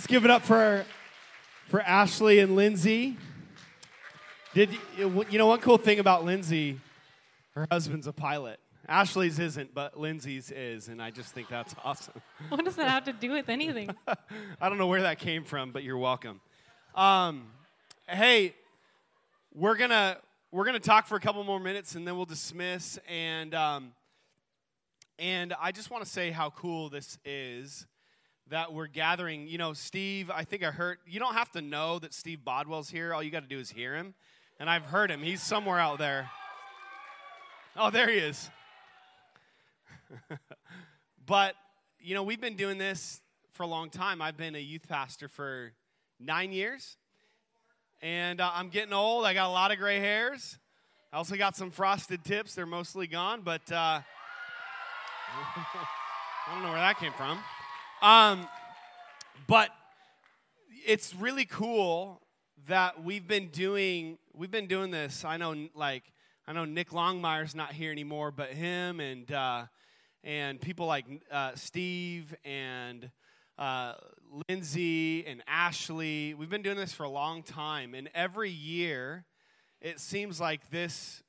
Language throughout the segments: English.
Let's give it up for for Ashley and Lindsay. Did you you know one cool thing about Lindsay? Her husband's a pilot. Ashley's isn't, but Lindsay's is, and I just think that's awesome. What does that have to do with anything? I don't know where that came from, but you're welcome. Um, hey, we're gonna we're gonna talk for a couple more minutes, and then we'll dismiss. And um, and I just want to say how cool this is that we're gathering. You know, Steve, I think I heard. You don't have to know that Steve Bodwell's here. All you got to do is hear him, and I've heard him. He's somewhere out there. Oh, there he is. but you know, we've been doing this for a long time. I've been a youth pastor for nine years. And uh, I'm getting old. I got a lot of gray hairs. I also got some frosted tips. They're mostly gone, but uh, I don't know where that came from. Um, but it's really cool that we've been doing we've been doing this. I know like I know Nick Longmire's not here anymore, but him and uh, and people like uh, Steve and uh, Lindsay and Ashley. We've been doing this for a long time, and every year it seems like this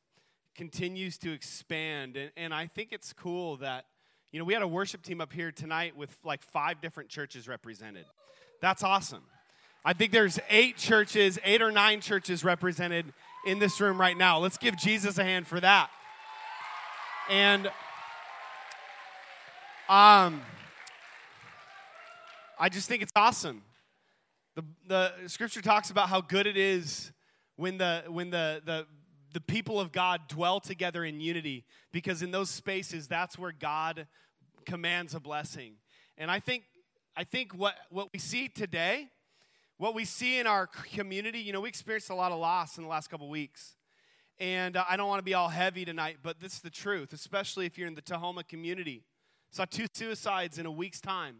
continues to expand. And, and I think it's cool that, you know, we had a worship team up here tonight with like five different churches represented. That's awesome. I think there's eight churches, eight or nine churches represented in this room right now. Let's give Jesus a hand for that. And um, I just think it's awesome. The, the scripture talks about how good it is when the when the, the the people of God dwell together in unity because in those spaces that's where God commands a blessing. And I think I think what what we see today, what we see in our community, you know, we experienced a lot of loss in the last couple weeks. And uh, I don't want to be all heavy tonight, but this is the truth, especially if you're in the Tahoma community. Saw two suicides in a week's time,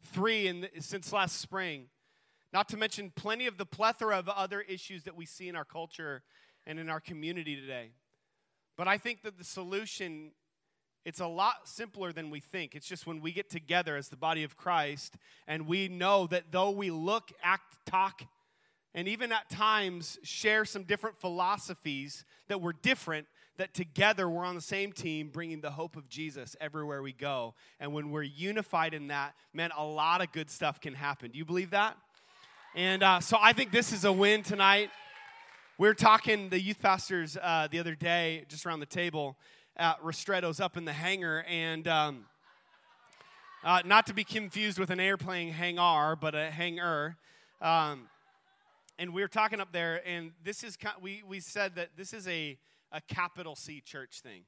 three in the, since last spring. Not to mention plenty of the plethora of other issues that we see in our culture and in our community today. But I think that the solution it's a lot simpler than we think. It's just when we get together as the body of Christ and we know that though we look, act, talk, and even at times share some different philosophies that we're different, that together we're on the same team bringing the hope of Jesus everywhere we go. And when we're unified in that, man, a lot of good stuff can happen. Do you believe that? And uh, so I think this is a win tonight. We were talking, the youth pastors, uh, the other day, just around the table at Restretto's up in the hangar, and um, uh, not to be confused with an airplane hangar, but a hangar. Um, and we were talking up there, and this is, we, we said that this is a a capital C church thing.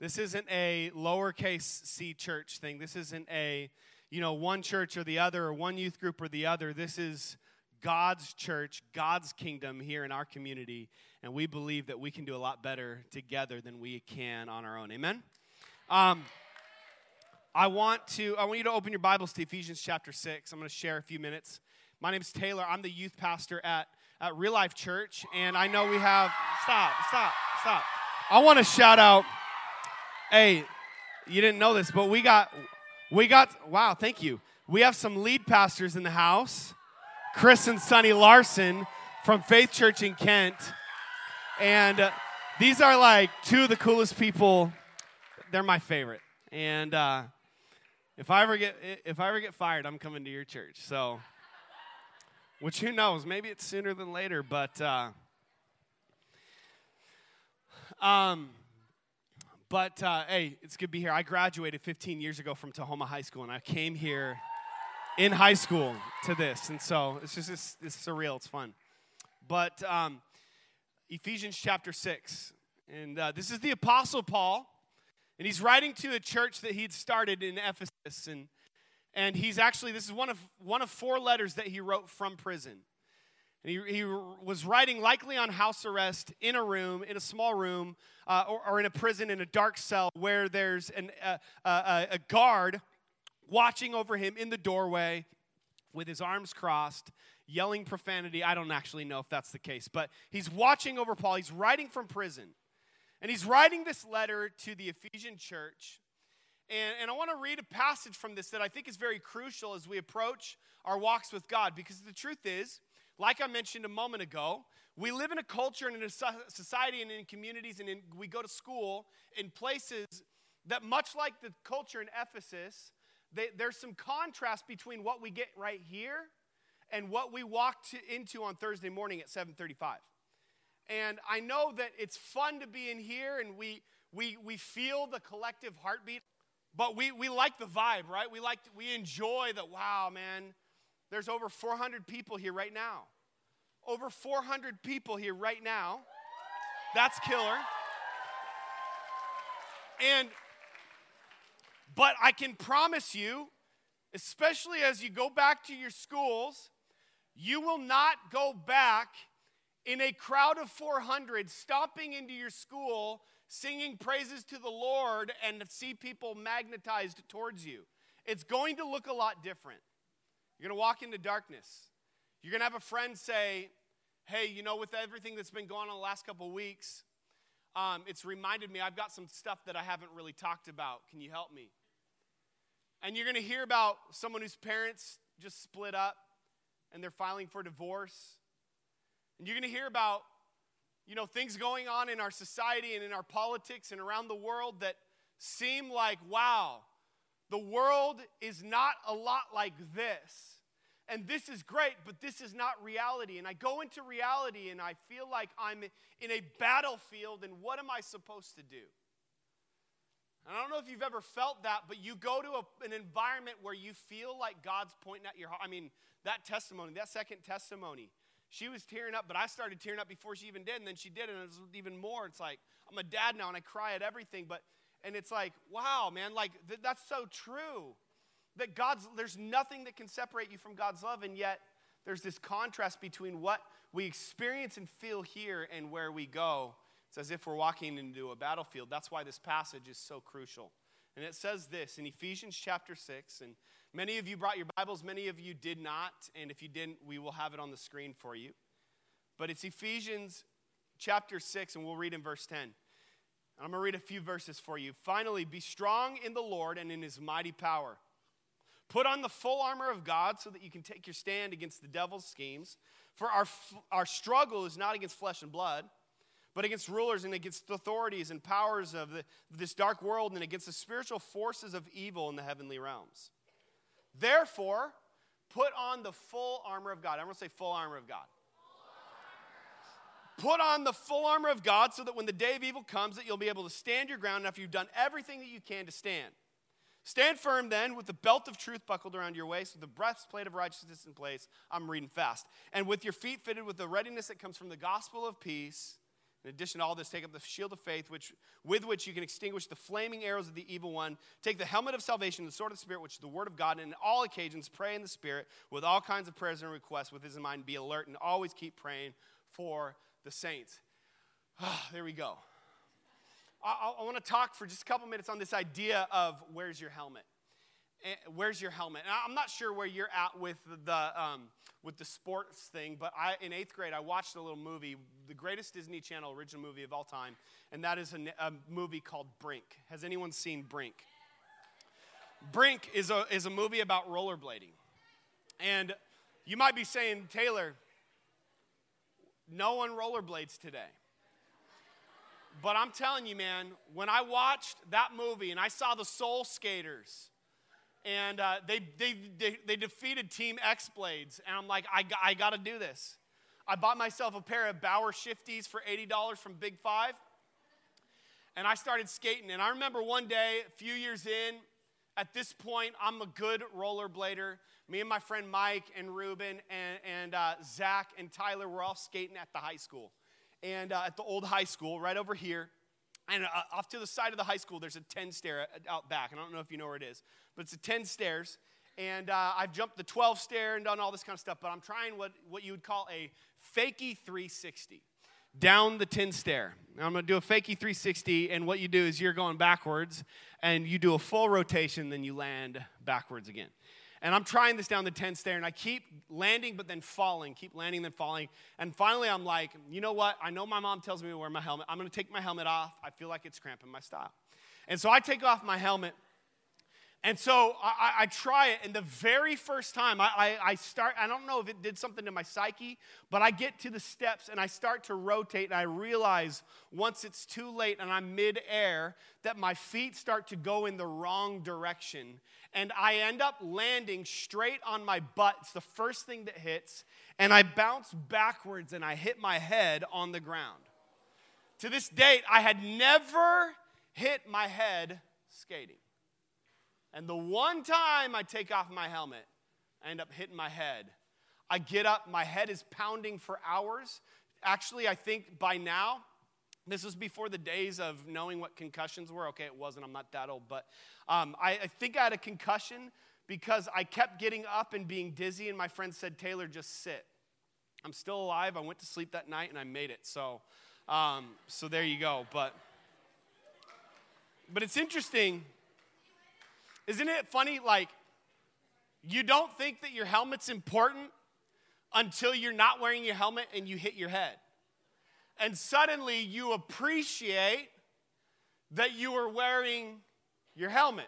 This isn't a lowercase c church thing. This isn't a, you know, one church or the other or one youth group or the other. This is God's church, God's kingdom here in our community. And we believe that we can do a lot better together than we can on our own. Amen? Um, I want to I want you to open your Bibles to Ephesians chapter 6. I'm going to share a few minutes. My name is Taylor. I'm the youth pastor at, at Real Life Church, and I know we have stop, stop. Stop. I want to shout out. Hey, you didn't know this, but we got, we got. Wow, thank you. We have some lead pastors in the house, Chris and Sonny Larson from Faith Church in Kent, and uh, these are like two of the coolest people. They're my favorite, and uh, if I ever get if I ever get fired, I'm coming to your church. So, which who knows? Maybe it's sooner than later, but. Uh, um, but uh, hey, it's good to be here. I graduated 15 years ago from Tahoma High School, and I came here in high school to this, and so it's just it's, it's surreal. It's fun. But um, Ephesians chapter six, and uh, this is the Apostle Paul, and he's writing to a church that he'd started in Ephesus, and and he's actually this is one of one of four letters that he wrote from prison. And he, he was writing likely on house arrest in a room, in a small room, uh, or, or, in a prison in a dark cell where there's an, uh, uh, a guard watching over him in the doorway with his arms crossed, yelling profanity. I don't actually know if that's the case, but he's watching over Paul. He's writing from prison. And he's writing this letter to the Ephesian church. And, and I want to read a passage from this that I think is very crucial as we approach our walks with God. Because the truth is, like I mentioned a moment ago, we live in a culture and in a society and in communities, and in, we go to school in places that, much like the culture in Ephesus, they, there's some contrast between what we get right here and what we walk to, into on Thursday morning at 7:35. And I know that it's fun to be in here, and we we we feel the collective heartbeat, but we we like the vibe, right? We like we enjoy that. Wow, man, there's over 400 people here right now. Over 400 people here right now. That's killer. And but I can promise you, especially as you go back to your schools, you will not go back in a crowd of 400 stopping into your school singing praises to the Lord and see people magnetized towards you. It's going to look a lot different. You're going to walk into darkness. You're going to have a friend say, Hey, you know, with everything that's been going on the last couple weeks, um, it's reminded me I've got some stuff that I haven't really talked about. Can you help me? And you're going to hear about someone whose parents just split up and they're filing for divorce. And you're going to hear about, you know, things going on in our society and in our politics and around the world that seem like, wow, the world is not a lot like this. And this is great, but this is not reality. And I go into reality and I feel like I'm in a battlefield, and what am I supposed to do? And I don't know if you've ever felt that, but you go to a, an environment where you feel like God's pointing at your heart. I mean, that testimony, that second testimony, she was tearing up, but I started tearing up before she even did, and then she did, and it was even more. It's like, I'm a dad now, and I cry at everything, but, and it's like, wow, man, like, th- that's so true. That God's, there's nothing that can separate you from God's love, and yet there's this contrast between what we experience and feel here and where we go. It's as if we're walking into a battlefield. That's why this passage is so crucial. And it says this in Ephesians chapter 6, and many of you brought your Bibles, many of you did not, and if you didn't, we will have it on the screen for you. But it's Ephesians chapter 6, and we'll read in verse 10. I'm going to read a few verses for you. Finally, be strong in the Lord and in his mighty power. Put on the full armor of God so that you can take your stand against the devil's schemes. For our, our struggle is not against flesh and blood but against rulers and against authorities and powers of the, this dark world and against the spiritual forces of evil in the heavenly realms. Therefore, put on the full armor of God. I'm going to say full armor of God. Put on the full armor of God so that when the day of evil comes that you'll be able to stand your ground after you've done everything that you can to stand. Stand firm then with the belt of truth buckled around your waist, with the breastplate of righteousness in place. I'm reading fast. And with your feet fitted with the readiness that comes from the gospel of peace. In addition to all this, take up the shield of faith, which, with which you can extinguish the flaming arrows of the evil one. Take the helmet of salvation, the sword of the Spirit, which is the word of God, and in all occasions pray in the Spirit with all kinds of prayers and requests with his in mind. Be alert and always keep praying for the saints. Ah, there we go. I, I want to talk for just a couple minutes on this idea of where's your helmet. Eh, where's your helmet? And I'm not sure where you're at with the um, with the sports thing, but I, in eighth grade, I watched a little movie, the greatest Disney Channel original movie of all time, and that is a, a movie called Brink. Has anyone seen Brink? Brink is a, is a movie about rollerblading. And you might be saying, Taylor, no one rollerblades today. But I'm telling you, man, when I watched that movie and I saw the Soul Skaters, and uh, they, they, they, they, defeated Team X Blades. And I'm like, I, I got to do this. I bought myself a pair of Bauer Shifties for $80 from Big Five. And I started skating. And I remember one day, a few years in, at this point, I'm a good rollerblader. Me and my friend Mike and Ruben and, and uh, Zach and Tyler were all skating at the high school. And uh, at the old high school, right over here. And uh, off to the side of the high school, there's a 10 stair out back. I don't know if you know where it is, but it's a 10 stairs. And uh, I've jumped the 12 stair and done all this kind of stuff, but I'm trying what, what you would call a fakey 360 down the 10 stair. Now I'm going to do a fakey 360, and what you do is you're going backwards, and you do a full rotation, then you land backwards again. And I'm trying this down the 10 stair, and I keep landing, but then falling, keep landing, then falling. And finally, I'm like, you know what? I know my mom tells me to wear my helmet. I'm going to take my helmet off. I feel like it's cramping my style. And so I take off my helmet, And so I, I, try it, and the very first time I, I, I, start, I don't know if it did something to my psyche, but I get to the steps and I start to rotate, and I realize once it's too late and I'm midair that my feet start to go in the wrong direction. And I end up landing straight on my butt. It's the first thing that hits, and I bounce backwards and I hit my head on the ground. To this date, I had never hit my head skating. And the one time I take off my helmet, I end up hitting my head. I get up, my head is pounding for hours. Actually, I think by now, this was before the days of knowing what concussions were. Okay, it wasn't, I'm not that old, but um, I, I think I had a concussion because I kept getting up and being dizzy, and my friend said, Taylor, just sit. I'm still alive. I went to sleep that night and I made it. So, um, so there you go. But, but it's interesting isn't it funny? Like, you don't think that your helmet's important until you're not wearing your helmet and you hit your head. And suddenly you appreciate that you are wearing your helmet.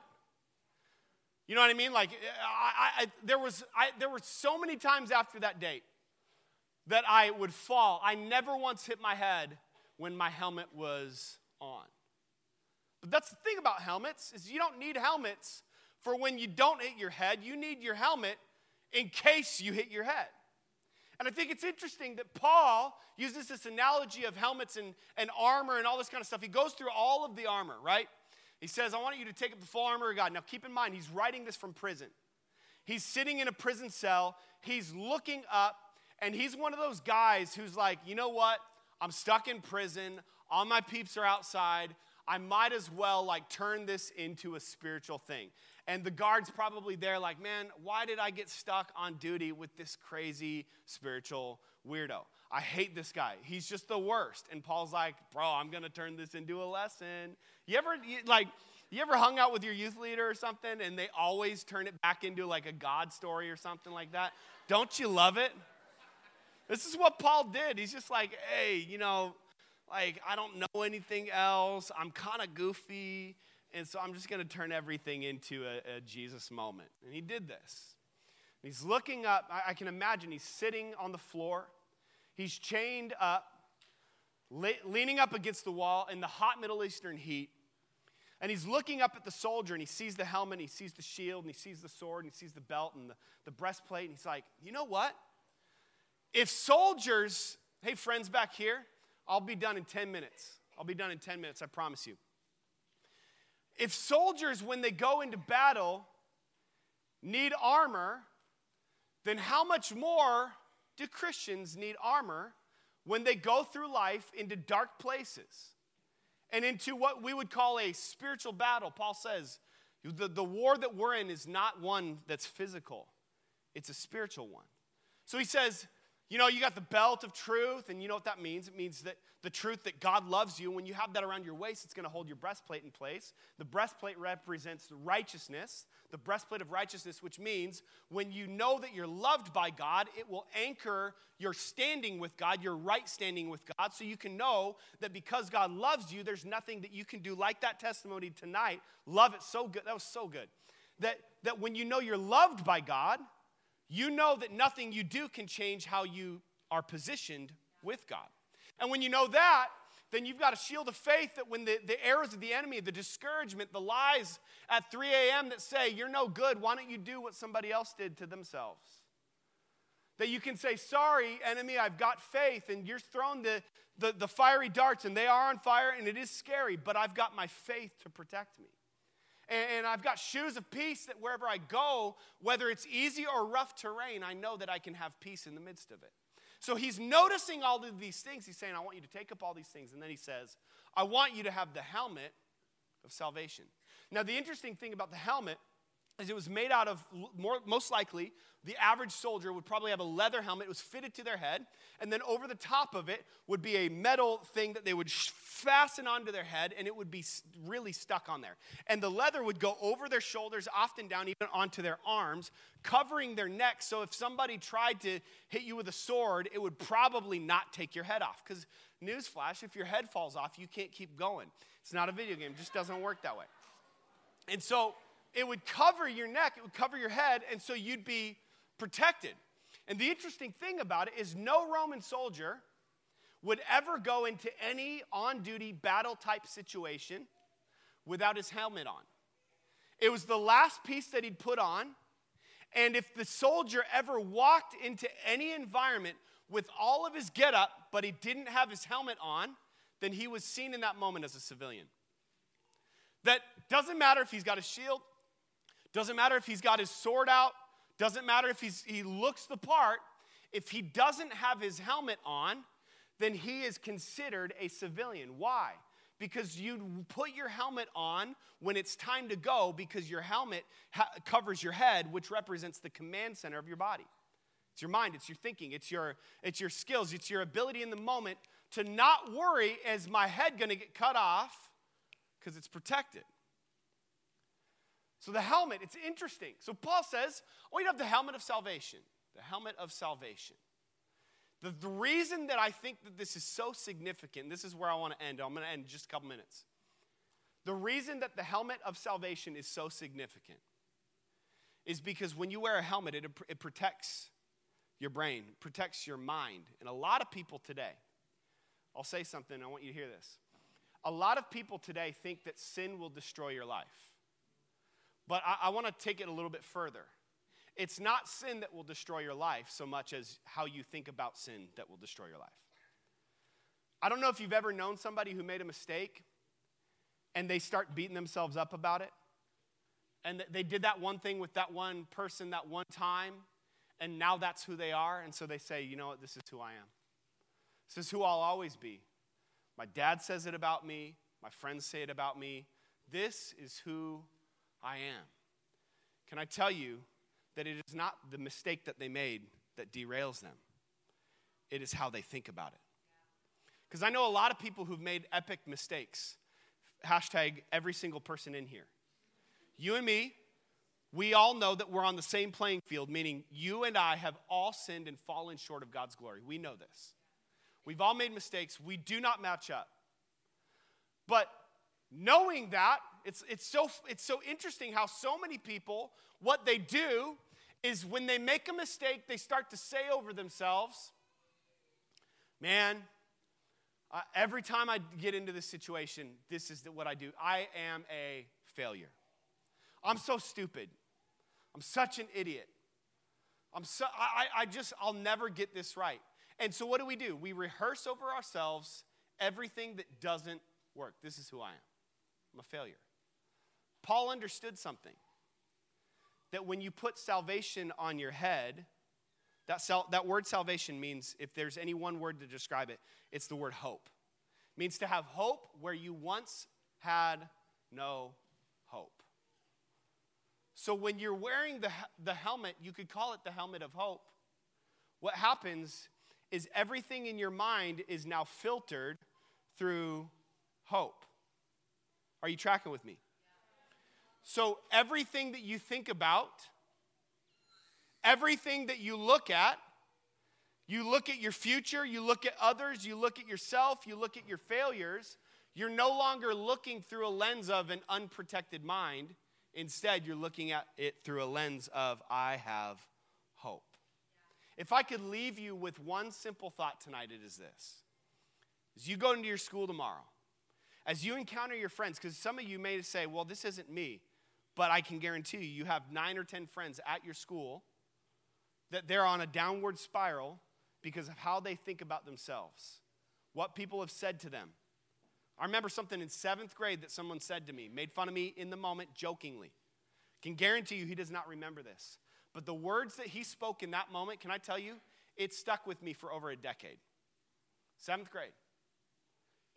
You know what I mean? Like, I, I, there, was, I, there were so many times after that date that I would fall. I never once hit my head when my helmet was on. But that's the thing about helmets is you don't need helmets for when you don't hit your head, you need your helmet in case you hit your head. And I think it's interesting that Paul uses this analogy of helmets and, and armor and all this kind of stuff. He goes through all of the armor, right? He says, I want you to take up the full armor of God. Now, keep in mind, he's writing this from prison. He's sitting in a prison cell, he's looking up, and he's one of those guys who's like, you know what? I'm stuck in prison. All my peeps are outside. I might as well like turn this into a spiritual thing. And the guard's probably there, like, man, why did I get stuck on duty with this crazy spiritual weirdo? I hate this guy. He's just the worst. And Paul's like, bro, I'm going to turn this into a lesson. You ever, like, you ever hung out with your youth leader or something and they always turn it back into like a God story or something like that? Don't you love it? This is what Paul did. He's just like, hey, you know, like, I don't know anything else. I'm kind of goofy. And so I'm just going to turn everything into a, a, Jesus moment. And he did this. He's looking up. I, I can imagine he's sitting on the floor. He's chained up, le- leaning up against the wall in the hot Middle Eastern heat. And he's looking up at the soldier and he sees the helmet, and he sees the shield, and he sees the sword, and he sees the belt and the, the breastplate. And he's like, you know what? If soldiers, hey, friends back here, I'll be done in 10 minutes. I'll be done in 10 minutes, I promise you. If soldiers, when they go into battle, need armor, then how much more do Christians need armor when they go through life into dark places and into what we would call a spiritual battle? Paul says the, the war that we're in is not one that's physical, it's a spiritual one. So he says, you know, you got the belt of truth, and you know what that means? It means that the truth that God loves you. When you have that around your waist, it's going to hold your breastplate in place. The breastplate represents righteousness, the breastplate of righteousness, which means when you know that you're loved by God, it will anchor your standing with God, your right standing with God, so you can know that because God loves you, there's nothing that you can do like that testimony tonight. Love it so good. That was so good. That, that when you know you're loved by God, you know that nothing you do can change how you are positioned with God. And when you know that, then you've got a shield of faith that when the, the arrows of the enemy, the discouragement, the lies at 3 a.m. that say, you're no good, why don't you do what somebody else did to themselves? That you can say, sorry, enemy, I've got faith, and you're thrown the, the, the fiery darts, and they are on fire, and it is scary, but I've got my faith to protect me and I've got shoes of peace that wherever I go, whether it's easy or rough terrain, I know that I can have peace in the midst of it. So he's noticing all of these things. He's saying, I want you to take up all these things. And then he says, I want you to have the helmet of salvation. Now, the interesting thing about the helmet is it was made out of more, most likely the average soldier would probably have a leather helmet it was fitted to their head and then over the top of it would be a metal thing that they would fasten onto their head and it would be really stuck on there. And the leather would go over their shoulders often down even onto their arms covering their neck. So if somebody tried to hit you with a sword it would probably not take your head off because newsflash if your head falls off you can't keep going. It's not a video game it just doesn't work that way. And so it would cover your neck, it would cover your head, and so you'd be protected. And the interesting thing about it is no Roman soldier would ever go into any on duty battle type situation without his helmet on. It was the last piece that he'd put on. And if the soldier ever walked into any environment with all of his getup, but he didn't have his helmet on, then he was seen in that moment as a civilian. That doesn't matter if he's got a shield, doesn't matter if he's got his sword out, doesn't matter if he's, he looks the part. If he doesn't have his helmet on, then he is considered a civilian. Why? Because you put your helmet on when it's time to go because your helmet ha- covers your head, which represents the command center of your body. It's your mind, it's your thinking, it's your, it's your skills, it's your ability in the moment to not worry is my head going to get cut off because it's protected. So the helmet, it's interesting. So Paul says, oh, you have the helmet of salvation. The helmet of salvation. The, the reason that I think that this is so significant, this is where I want to end. I'm going to end in just a couple minutes. The reason that the helmet of salvation is so significant is because when you wear a helmet, it, it protects your brain, protects your mind. And a lot of people today, I'll say something, I want you to hear this. A lot of people today think that sin will destroy your life. But I, I want to take it a little bit further. It's not sin that will destroy your life so much as how you think about sin that will destroy your life. I don't know if you've ever known somebody who made a mistake and they start beating themselves up about it. And they did that one thing with that one person that one time, and now that's who they are. And so they say, you know what, this is who I am. This is who I'll always be. My dad says it about me, my friends say it about me. This is who I am. Can I tell you that it is not the mistake that they made that derails them, it is how they think about it. Because I know a lot of people who've made epic mistakes. Hashtag every single person in here. You and me, we all know that we're on the same playing field, meaning you and I have all sinned and fallen short of God's glory. We know this. We've all made mistakes. We do not match up. But knowing that, it's, it's, so, it's so interesting how so many people, what they do is when they make a mistake, they start to say over themselves, Man, uh, every time I get into this situation, this is what I do. I am a failure. I'm so stupid. I'm such an idiot. I'm so, I, I just, I'll never get this right. And so what do we do? We rehearse over ourselves everything that doesn't work. This is who I am. A failure. Paul understood something that when you put salvation on your head, that, sal- that word salvation means, if there's any one word to describe it, it's the word hope. It means to have hope where you once had no hope. So when you're wearing the, the helmet, you could call it the helmet of hope. What happens is everything in your mind is now filtered through hope. Are you tracking with me? So, everything that you think about, everything that you look at, you look at your future, you look at others, you look at yourself, you look at your failures, you're no longer looking through a lens of an unprotected mind. Instead, you're looking at it through a lens of, I have hope. If I could leave you with one simple thought tonight, it is this. As you go into your school tomorrow, as you encounter your friends, because some of you may say, well, this isn't me, but I can guarantee you, you have nine or 10 friends at your school that they're on a downward spiral because of how they think about themselves, what people have said to them. I remember something in seventh grade that someone said to me, made fun of me in the moment jokingly. Can guarantee you he does not remember this. But the words that he spoke in that moment, can I tell you, it stuck with me for over a decade. Seventh grade.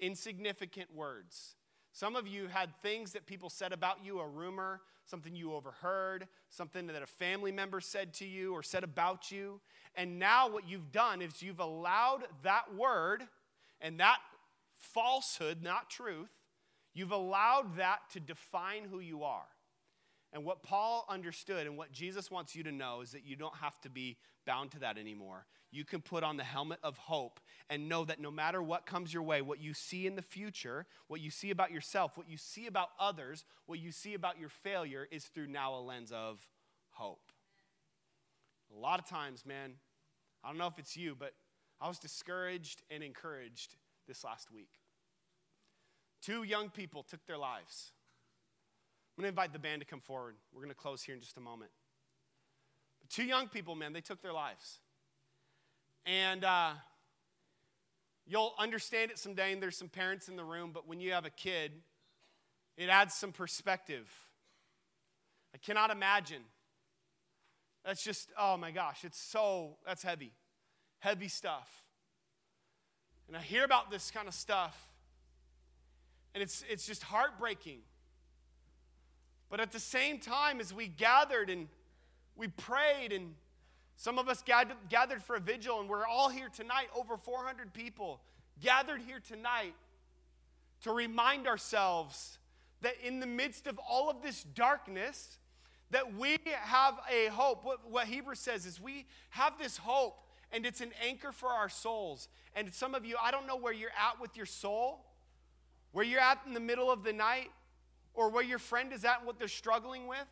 Insignificant words. Some of you had things that people said about you, a rumor, something you overheard, something that a family member said to you or said about you. And now what you've done is you've allowed that word and that falsehood, not truth, you've allowed that to define who you are. And what Paul understood and what Jesus wants you to know is that you don't have to be bound to that anymore. You can put on the helmet of hope and know that no matter what comes your way, what you see in the future, what you see about yourself, what you see about others, what you see about your failure is through now a lens of hope. A lot of times, man, I don't know if it's you, but I was discouraged and encouraged this last week. Two young people took their lives. I'm going to invite the band to come forward. We're going to close here in just a moment. But two young people, man, they took their lives. And uh, you'll understand it someday, and there's some parents in the room, but when you have a kid, it adds some perspective. I cannot imagine. That's just, oh my gosh, it's so, that's heavy. Heavy stuff. And I hear about this kind of stuff, and it's, it's just heartbreaking. But at the same time, as we gathered and we prayed, and some of us gathered, for a vigil, and we're all here tonight, over 400 people gathered here tonight to remind ourselves that in the midst of all of this darkness, that we have a hope. What, what Hebrews says is we have this hope, and it's an anchor for our souls. And some of you, I don't know where you're at with your soul, where you're at in the middle of the night, or where your friend is at and what they're struggling with.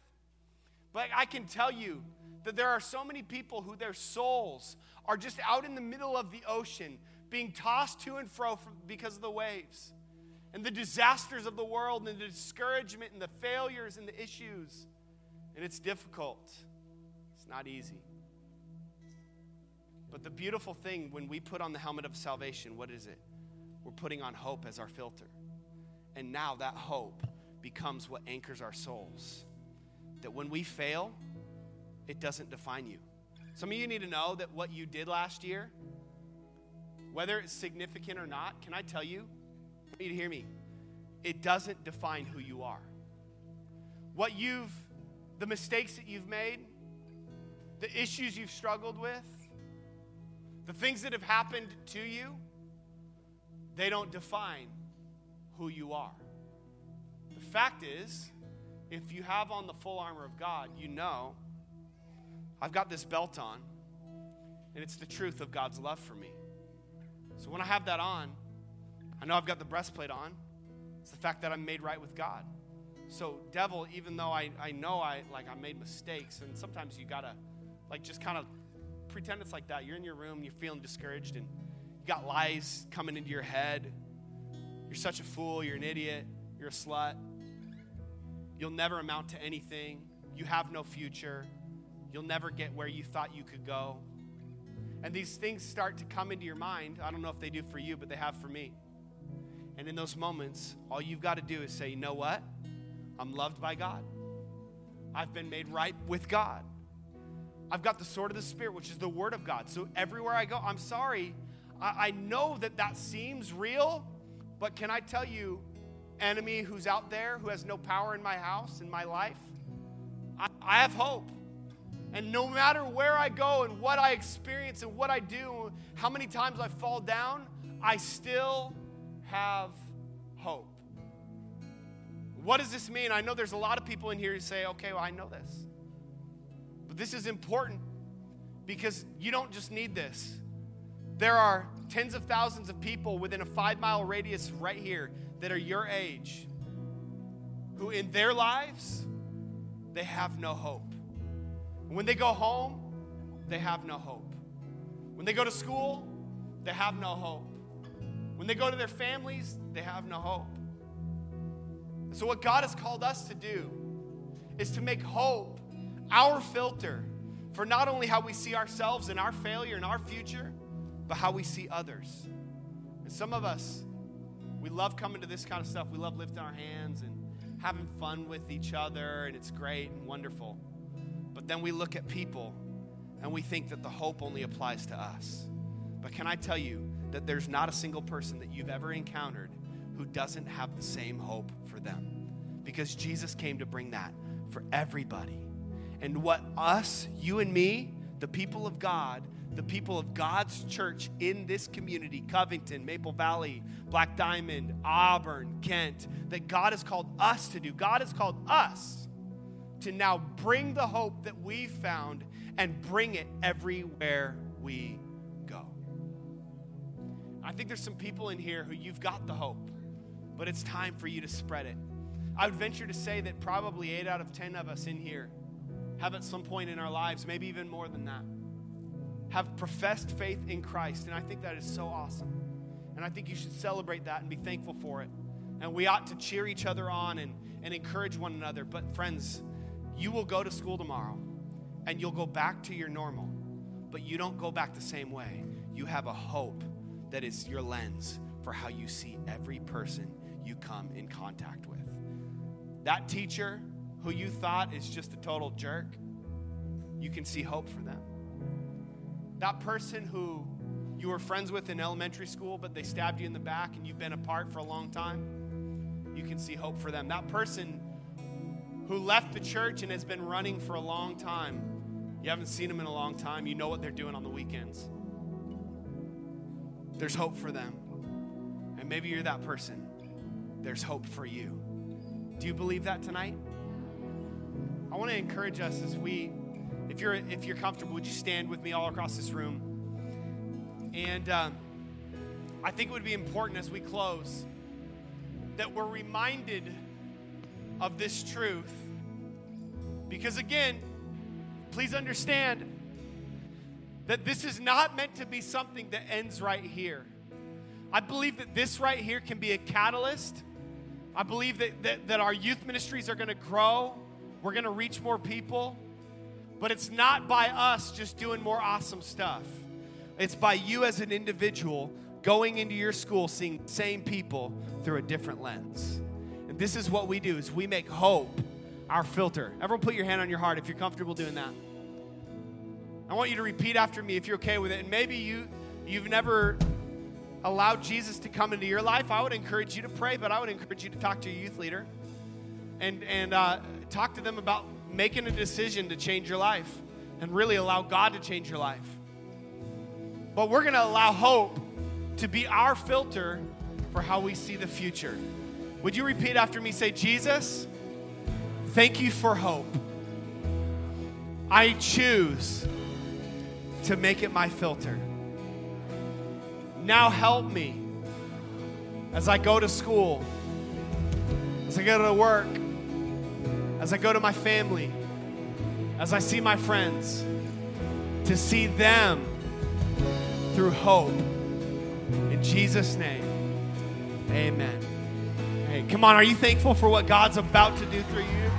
But I can tell you that there are so many people who their souls are just out in the middle of the ocean, being tossed to and fro because of the waves and the disasters of the world and the discouragement and the failures and the issues. And it's difficult, it's not easy. But the beautiful thing when we put on the helmet of salvation, what is it? We're putting on hope as our filter. And now that hope becomes what anchors our souls. That when we fail, it doesn't define you. Some of you need to know that what you did last year, whether it's significant or not, can I tell you? I need to hear me. It doesn't define who you are. What you've, the mistakes that you've made, the issues you've struggled with, the things that have happened to you, they don't define who you are The fact is, if you have on the full armor of God, you know I've got this belt on, and it's the truth of God's love for me. So when I have that on, I know I've got the breastplate on. It's the fact that I'm made right with God. So, devil, even though I, I know I like I made mistakes, and sometimes you gotta like just kind of pretend it's like that. You're in your room, you're feeling discouraged, and you got lies coming into your head. You're such a fool, you're an idiot, you're a slut. You'll never amount to anything. You have no future. You'll never get where you thought you could go. And these things start to come into your mind. I don't know if they do for you, but they have for me. And in those moments, all you've got to do is say, you know what? I'm loved by God. I've been made right with God. I've got the sword of the Spirit, which is the Word of God. So everywhere I go, I'm sorry. I, I know that that seems real, but can I tell you, enemy who's out there who has no power in my house, in my life, I, I have hope. And no matter where I go and what I experience and what I do, how many times I fall down, I still have hope. What does this mean? I know there's a lot of people in here who say, okay, well, I know this. But this is important because you don't just need this. There are tens of thousands of people within a five mile radius right here that are your age who in their lives they have no hope. When they go home, they have no hope. When they go to school, they have no hope. When they go to their families, they have no hope. So, what God has called us to do is to make hope our filter for not only how we see ourselves and our failure and our future, but how we see others. And some of us, we love coming to this kind of stuff. We love lifting our hands and having fun with each other, and it's great and wonderful. Then we look at people and we think that the hope only applies to us. But can I tell you that there's not a single person that you've ever encountered who doesn't have the same hope for them? Because Jesus came to bring that for everybody. And what us, you and me, the people of God, the people of God's church in this community Covington, Maple Valley, Black Diamond, Auburn, Kent that God has called us to do. God has called us to now bring the hope that we found and bring it everywhere we go. I think there's some people in here who you've got the hope, but it's time for you to spread it. I would venture to say that probably eight out of 10 of us in here have at some point in our lives, maybe even more than that, have professed faith in Christ. And I think that is so awesome. And I think you should celebrate that and be thankful for it. And we ought to cheer each other on and, and encourage one another. But, friends, you will go to school tomorrow and you'll go back to your normal, but you don't go back the same way. You have a hope that is your lens for how you see every person you come in contact with. That teacher who you thought is just a total jerk, you can see hope for them. That person who you were friends with in elementary school, but they stabbed you in the back and you've been apart for a long time, you can see hope for them. That person who left the church and has been running for a long time, you haven't seen them in a long time, you know what they're doing on the weekends. There's hope for them. And maybe you're that person. There's hope for you. Do you believe that tonight? I want to encourage us as we, if you're if you're comfortable, would you stand with me all across this room? And um, I think it would be important as we close that we're reminded of this truth. Because again, please understand that this is not meant to be something that ends right here. I believe that this right here can be a catalyst. I believe that, that, that our youth ministries are going to grow, we're going to reach more people. But it's not by us just doing more awesome stuff. It's by you as an individual going into your school seeing the same people through a different lens. And this is what we do is we make hope our filter. Everyone put your hand on your heart if you're comfortable doing that. I want you to repeat after me if you're okay with it. And maybe you you've never allowed Jesus to come into your life. I would encourage you to pray, but I would encourage you to talk to your youth leader and and uh, talk to them about making a decision to change your life and really allow God to change your life. But we're going to allow hope to be our filter for how we see the future. Would you repeat after me? Say, Jesus, thank you for hope. I choose to make it my filter. Now help me as I go to school, as I go to work, as I go to my family, as I see my friends, to see them through hope. In Jesus' name, amen. Hey, come on, are you thankful for what God's about to do through you?